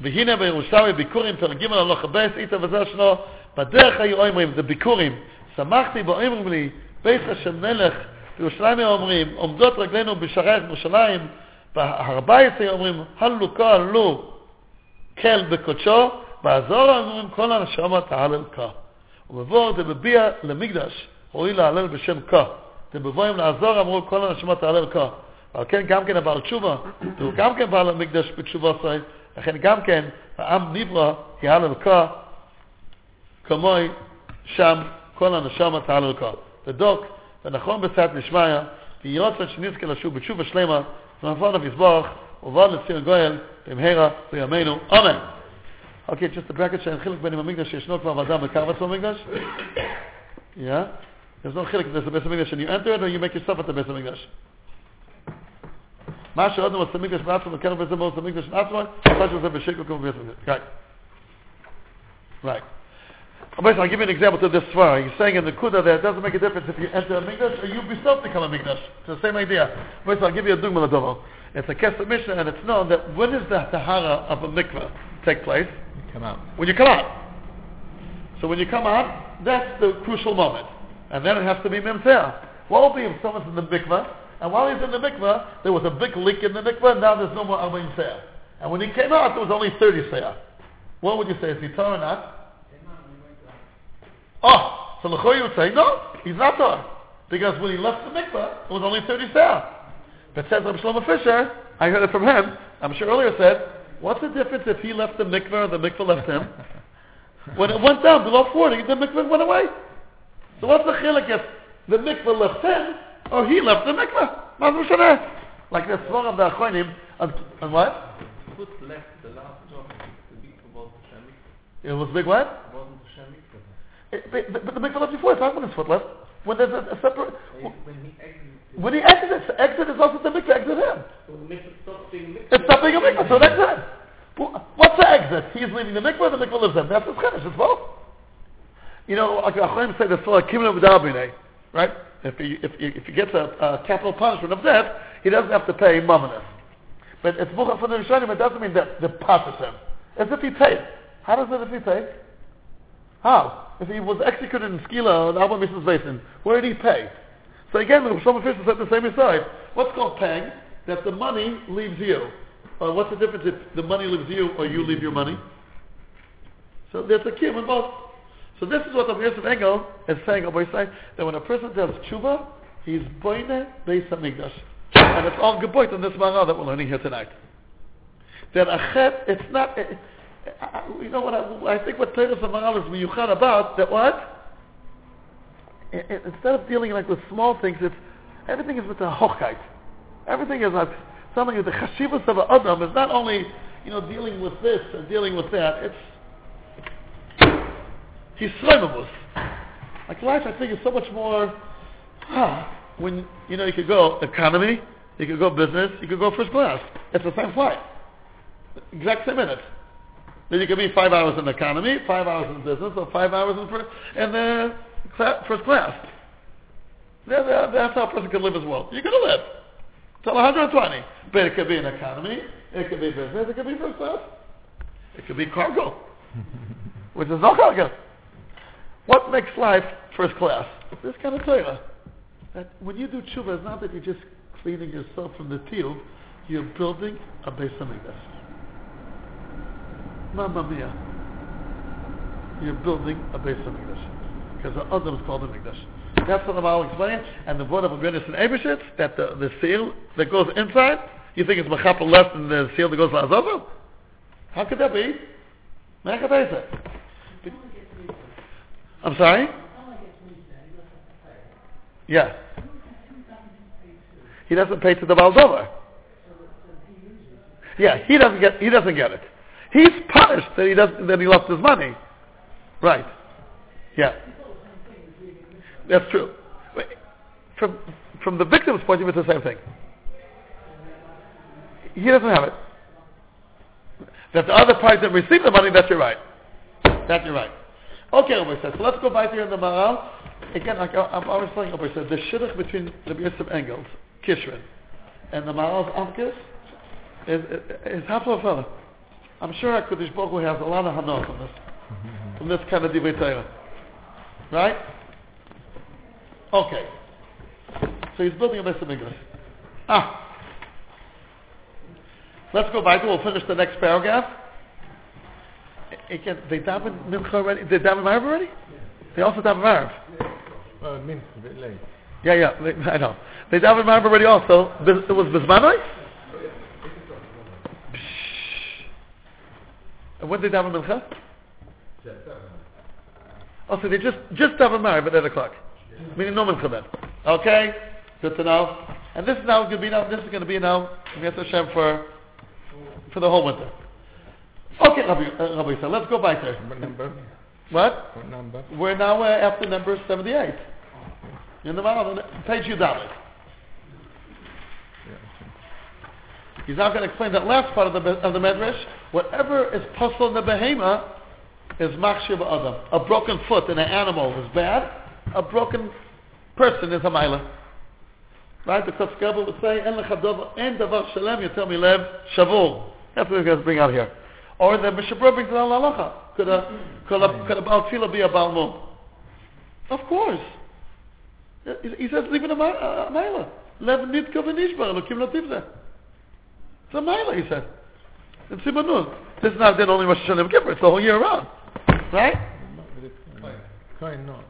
והנה בירושלים ביקורים פרק ג' הלוך הבייס איתה וזה שנו, בדרך היו אומרים, זה ביקורים, שמחתי ואומרים לי, בית השם מלך, בירושלים אומרים, עומדות רגלינו בשערי ירושלים, בהר עשרה אומרים, הלו כה הלו, כל בקודשו, בעזור אומרים, כל הנשמה תהלל כה. ובבוא זה מביע למקדש, הואיל להלל בשם כה. זה בבואים לעזור אמרו, כל הנשמה תהלל כה. ועל כן גם כן הבעל תשובה, הוא גם כן בעל המקדש בתשובה עשרה, לכן גם כן, העם נברא יהלל כה, כמוי שם כל הנשמה תהלל כה. ודוק, ונכון בסייעת נשמעיה, וירוצה שנזכה לשוב שלמה, ונפון המזבוח, ובא לציר גואל, במהרה בימינו, אמן. אוקיי, just the bracket שאין חילק בין עם המקדש שישנו כבר ועדה בקר עצמו המקדש. Yeah. There's no חילק, there's a base המקדש, and you enter it or you make yourself at the base המקדש. מה שעוד נמוס המקדש בעצמו, בקרב בזה מאוד המקדש בעצמו, מה שזה בשקל כמו המקדש. Right. Right. I'll give you an example to this svara. He's saying in the Kuda that it doesn't make a difference if you enter a Mikdash or you yourself become a Mikdash. It's the same idea. But I'll give you a Dugma Ladovo. It's a Kesef Mishnah and it's known that when does the Tahara of a mikveh take place? You Come out. When you come out. So when you come out, that's the crucial moment. And then it has to be Memtzeh. What will be if someone's in the mikveh and while he's in the mikveh, there was a big leak in the mikveh and now there's no more Arba'im Seah. And when he came out, there was only 30 Seah. What would you say? Is he Torah or not? Oh, so L'choy you would say, no, he's not Torah. Because when he left the mikveh, it was only 30 sah. But says Rabbi Shlomo Fisher, I heard it from him, I'm sure earlier said, what's the difference if he left the mikveh or the mikveh left him? when it went down below 40, the mikveh went away. So what's the chilek if the mikveh left him or he left the mikveh? Maz Mishaneh. Like the svar of the Achronim, and, and what? Foot left the last job. The mikvah was the Shem It was big what? It wasn't the mikvah. But, but the mikveh left before, it's not when his foot left. When there's a, a separate, When he exited, when he exits, exit is also the mikveh, exit him. so the mikvah stopped being mikvah. It's not being a mikveh, so that's it. What's the exit? He's leaving the mikveh, the mikveh lives in. That's his chiddush, it's both. You know, like Achronim say, the for kimon of right? If he, if, he, if he gets a, a capital punishment of death, he doesn't have to pay mamonis. But it's bucha for the Rishonim, it doesn't mean that the passes him. As if he paid. How does it if he paid? How? If he was executed in Skila on Alba Mrs. Basin, where did he pay? So again, the Shlomo Fisher said the same aside. What's called paying? That the money leaves you. Or what's the difference if the money leaves you or you leave your money? So there's a kiyum in both. So this is what the Yosef Engel is saying, Rabbi Yisrael, that when a person does tshuva, he's boine beis hamikdash. And it's all geboit in this mara that we're learning here tonight. That a chet, it's not, it, I- you know what, I, I think what Teres Amaral is miyuchad about, that what? Instead of dealing like with small things, it's, everything is with the hochkeit. Everything is like, something with the chashivas of adam is not only, you know, dealing with this and dealing with that, it's, he's Shloimavus. Like life, I think, is so much more, ah, when, you know, you could go economy, you could go business, you could go first class. It's the same flight. Exact same minutes. Then you could be five hours in economy, five hours in business, or five hours in, first, in the first class. That, that's how a person can live as well. You're going to live. Till 120. But it could be an economy, it could be business, it could be first class. It could be cargo, which is no cargo. What makes life first class? This kind of Torah. That when you do tshuva, it's not that you're just cleaning yourself from the field, you're building a base of. Mamma mia. You're building a base of Mikdash. Because the other is called a Mikdash. That's what I'm all explaining. And the word of Agrenis and Abishit, that the, the seal that goes inside, you think it's Mechapel left and the seal that goes to Azazel? How could that be? I'm sorry? Yeah. He doesn't pay to the Baldover. Yeah, he doesn't get he doesn't get it. He's punished that he doesn't that he lost his money. Right. Yeah. That's true. From from the victim's point of view, it's the same thing. He doesn't have it. That the other party that received the money, that's your right. That's your right. Okay, Rabbi says. So let's go back here in the Maharal. Again, like I- I'm always saying, Rabbi said, the shidduch between Rabbi Yosef Engels, Kishrin, and the Maharal's Amkis is, is, is half of a. I'm sure HaKadosh Baruch Hu has a lot of hanot from this, from this kind of divrei Torah. Right? Okay. So he's building a Beis Hamikdash. Ah. Let's go back. We'll finish the next paragraph. Again, they daven Mincha already. They daven Marv already. They also daven Marv. Uh, mincha, a bit late. Yeah, yeah. They, I know. They daven Marv already also. It was Bismanoi. And when did they daven Mincha? Oh, so they just just daven Marv at eight o'clock. Meaning no Mincha then. Okay. Good to know. And this is now going to be now. This is going to be now. Hashem for for the whole winter. Okay, Rabbi, uh, Rabbi Yisrael, let's go back there. What number? What? What number? We're now uh, after number 78. In the bottom, page Yudalit. He's now going to explain that last part of the, of the Medrash. Whatever is possible in the behema is machshiv adam. A broken foot in an animal is bad. A broken person is a mila. Right? Because Gabba would say, En davar- en davar shalem yoter milev shavur. That's what he's going to bring out here. Or the Mishabur brings it on halacha. Could a, could a, could a Baal be a Baal Mum? Of course. He, says, leave it a mi- a mila. Lev nitka v'nishbar, elokim lativzeh. It's a mila, he said. In Simanun. This is not then only Rosh Hashanah and Kippur. It's the whole year round, right? Not with a coin. Coin not.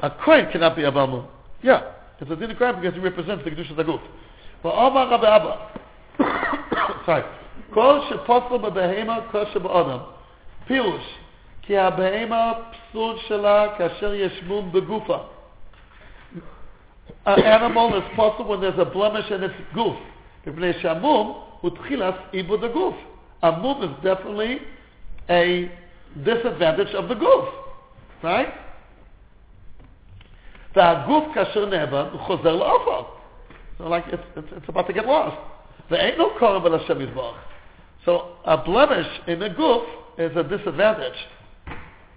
A kohen cannot be a balmum. Yeah, it's a din of kohen because he represents the kedusha zaguf. But Amar Rabbi Abba, sorry, kol sheposel b'behema kol sheba'adam. פירוש, כי הבהמה פסול שלה כאשר יש מום בגופה. An animal is possible when there's a blemish in its goof. מפני שהמום הוא תחילת עיבוד הגוף. A mum is definitely a disadvantage of the goof. Right? והגוף כאשר נאבד הוא חוזר לאופן. So like it's, it's, it's about to get lost. There ain't no korban but Hashem Yisbarach. So a blemish in the goof is a disadvantage.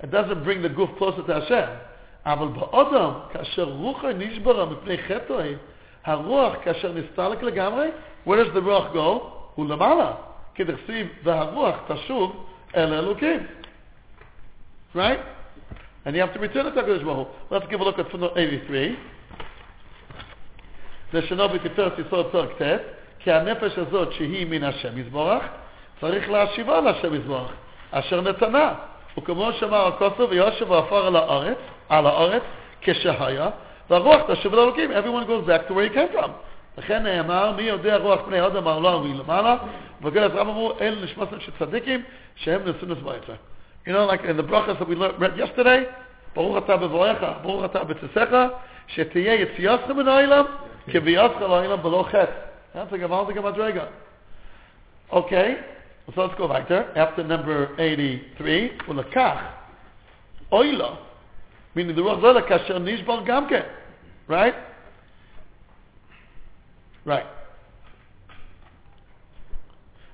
It doesn't bring the goof closer to Hashem. אבל באודם, כאשר רוחו נשברה מפני חטאי, הרוח כאשר נסתלק לגמרי, where does the רוח go? הוא למעלה. כדכתיב, והרוח תשוב אל אלוקים. Right? And you have to return it to HaKadosh Baruch. Let's give a look at footnote 83. לשנו בתפארת ישראל פרק ט', כי הנפש הזאת שהיא מן השם יזבורך, צריך להשיבה להשם יזבורך, אשר נתנה. וכמו שאמר הכוסו ויושב ועפר על הארץ, על הארץ, כשהיה, והרוח תשוב לאלוקים. Everyone goes back to where he came from. לכן נאמר, מי יודע רוח פני אדם אמר לו מלמעלה, וגל עזרם אמרו, אל נשמתם של צדיקים, שהם נשאו נשבעיך. You know, like in the brachas that we learned, read yesterday, ברוך אתה בבואך, ברוך אתה בצאתך, שתהיה יציאתך מן העולם, כביאתך לעולם בלא חטא. That's a gewaltige madrega. Okay, so let's go back there. After number 83, ולקח, אוי לו, meaning the רוח לא אלא כאשר נשבר גם כן. Right? Right.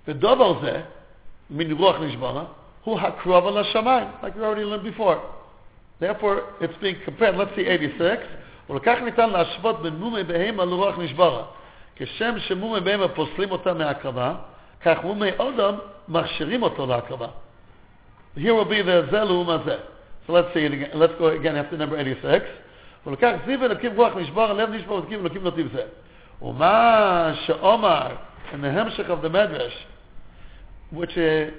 ודבר זה, meaning רוח נשברה, הוא הקרוב על השמיים, like we already learned before. Therefore, it's being compared, let's see 86, ולכך ניתן להשוות בין מומי בהמה לרוח נשברה. כשם שמומי בהמה פוסלים אותה מההקרבה, כך מומי אודם מכשירים אותו להקרבה. Here will be the זה לעומה זה. So let's see it again. Let's go again after number 86. ולכך זיו אלוקים רוח נשבר, הלב נשבר, ותקים אלוקים נותיב זה. ומה שאומר, in the המשך of the medrash, which uh,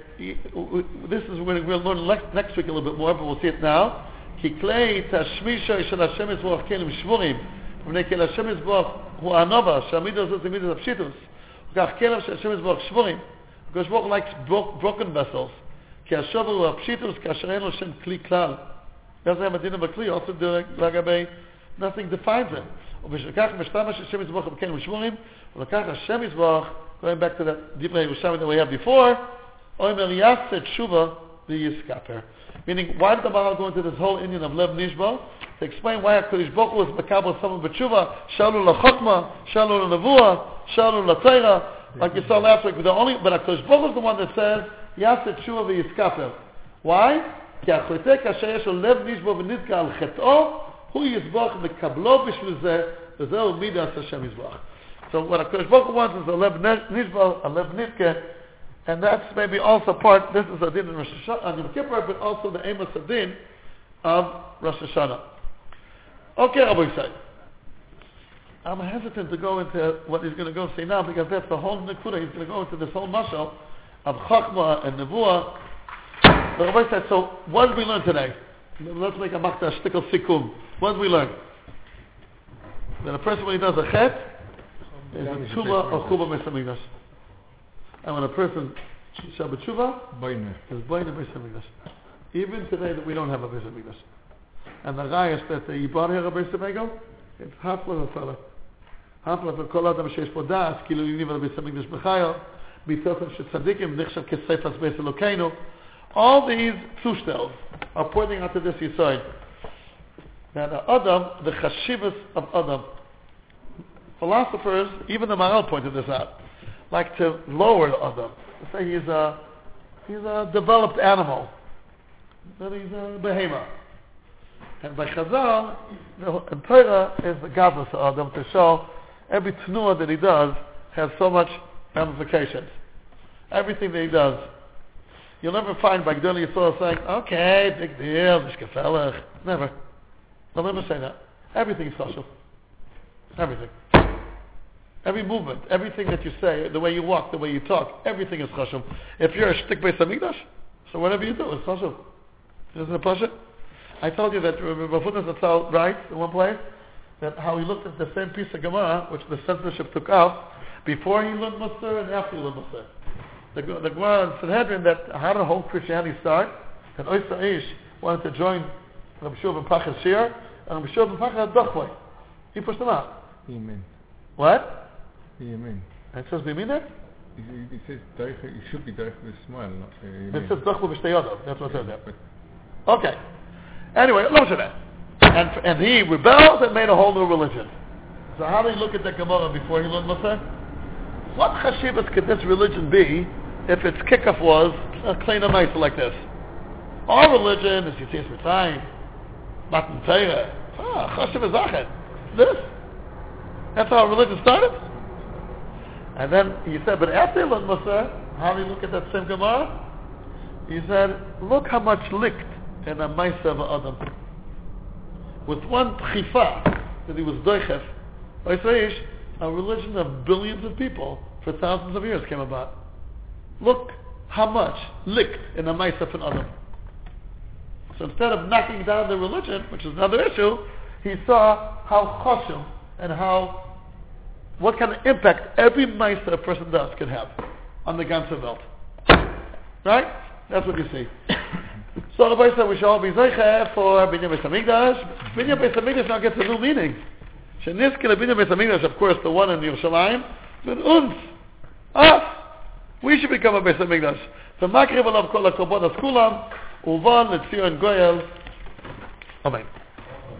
this is when we'll learn next week a little bit more, but we'll see it now. כי כלי תשמישו של השם יזבוח כלים שבורים, מפני כי להשם יזבוח הוא הנובה, שהמידו הזאת זה מידו הפשיטוס, וכך כלב של השם יזבוח שבורים. הקדוש ברוך הוא likes broken vessels, כי השובר הוא הפשיטוס כאשר אין לו שם כלי כלל. וזה המדינה בכלי, also לגבי nothing defines it. ובשביל כך משתמש של השם יזבוח בכלים שבורים, ולקח השם יזבוח, going back to that דברי ירושלמי that we had before, אומר יעשה תשובה ויסקפר. Meaning, why did the Maharal go into this whole Indian of Lev Nishba? To explain why HaKadosh Baruch Hu was Makabal someone b'tshuva, Shalu l'chokma, Shalu l'nevuah, Shalu l'tayra, like you saw last week. The only, but HaKadosh Baruch Hu is the one that says, Yaset tshuva v'yiskafer. Why? כי החוטא כאשר יש לו לב נשבע ונתקע על חטאו, who Yisboch Mekablo Bishvil Zeh, Vezeu Midas Hashem Yisboch. So what a Baruch Hu wants is a Lev Nishba, a Lev Nitke, and that's maybe also part, this is a din in Rosh Hashanah, Yom Kippur, but also the Amos Adin of Rosh Hashanah. Okay, Rabbi Yisai. I'm hesitant to go into what he's going to go say now because that's the whole Nakuda. He's going to go into this whole mashal of Chachma and Nevuah. So Rabbi said, so what did we learn today? let's make a machta shtickle sikum. What did we learn? That a person when he does a chet, is a tshuva or chuba mesamigdash. And when a person shabbat tshuva, boine. is boine mesamigdash. Even today that we don't have a mesamigdash. And the rayas that uh, he brought here a mesamigdash, it's half of Hafla v'kol adam sheish po das, kilu yiniv al mesamigdash b'chayo, mitzot shtzadikim, nechshav kesefas b'es elokeinu, all these psushtel are pointing out to this Yisoid. That the Adam, the Chashivas of Adam. Philosophers, even the Maharal pointed this out like to lower Adam. Say he's a he's a developed animal. That he's a behemoth. And by Chazal, the Torah is the godless of Adam to show every tnuah that he does has so much ramifications. Everything that he does. You'll never find by Yisrael saying, okay, big deal, mishkafelech. Never. They'll never say that. Everything is social. Everything. Every movement, everything that you say, the way you walk, the way you talk, everything is chashum. If you're a shtik beis hamikdash, so whatever you do is chashum. Isn't it pasha? I told you that Rafunas Atzal writes in one place that how he looked at the same piece of Gemara, which the censorship took out, before he learned Musar and after he learned Musar. The, the Gemara in Sanhedrin that how did whole Christianity start? That Oysa Ish wanted to join Rabbi Shua ben Pachas Shir, and Rabbi Shua ben Pachas had Dochway. He pushed him out. Amen. What? Amen. And it says Bimin there? He, he he says Daicha, it should be Daicha with a smile, not uh, It Amen. says Dochway b'shteyodov. That's what it says there. Okay. Anyway, listen to that. And, and he rebelled and made a whole new religion. So how do you look at the Gemara before he learned Musar? What chashivas could this religion be if its kickoff was a clean and like this? Our religion as is Yitzis Mitzrayim, Matan Torah. Ah, chashiv is This. That's how our religion started. And then he said, but after he learned Musar, how do you look at that same Gemara? He said, look how much licked in a Maisa of Adam. With one tchifa that he was doichef, a religion of billions of people for thousands of years came about. Look how much licked in a Maisa of Adam. So instead of knocking down the religion, which is another issue, he saw how choshev and how what kind of impact every Maisa a person does can have on the ganze Welt. Right? That's what you see. so the Bible said we shall all be zeicha for Binyan Beis Hamikdash. Binyan Beis Hamikdash now gets a new meaning. Sheniske Binyan Beis Hamikdash, of course, the one in Yerushalayim, but uns, us, we should become a Beis Hamikdash. So makriv alav kol hakobodas kulam, uvan letzion goyel. Amen.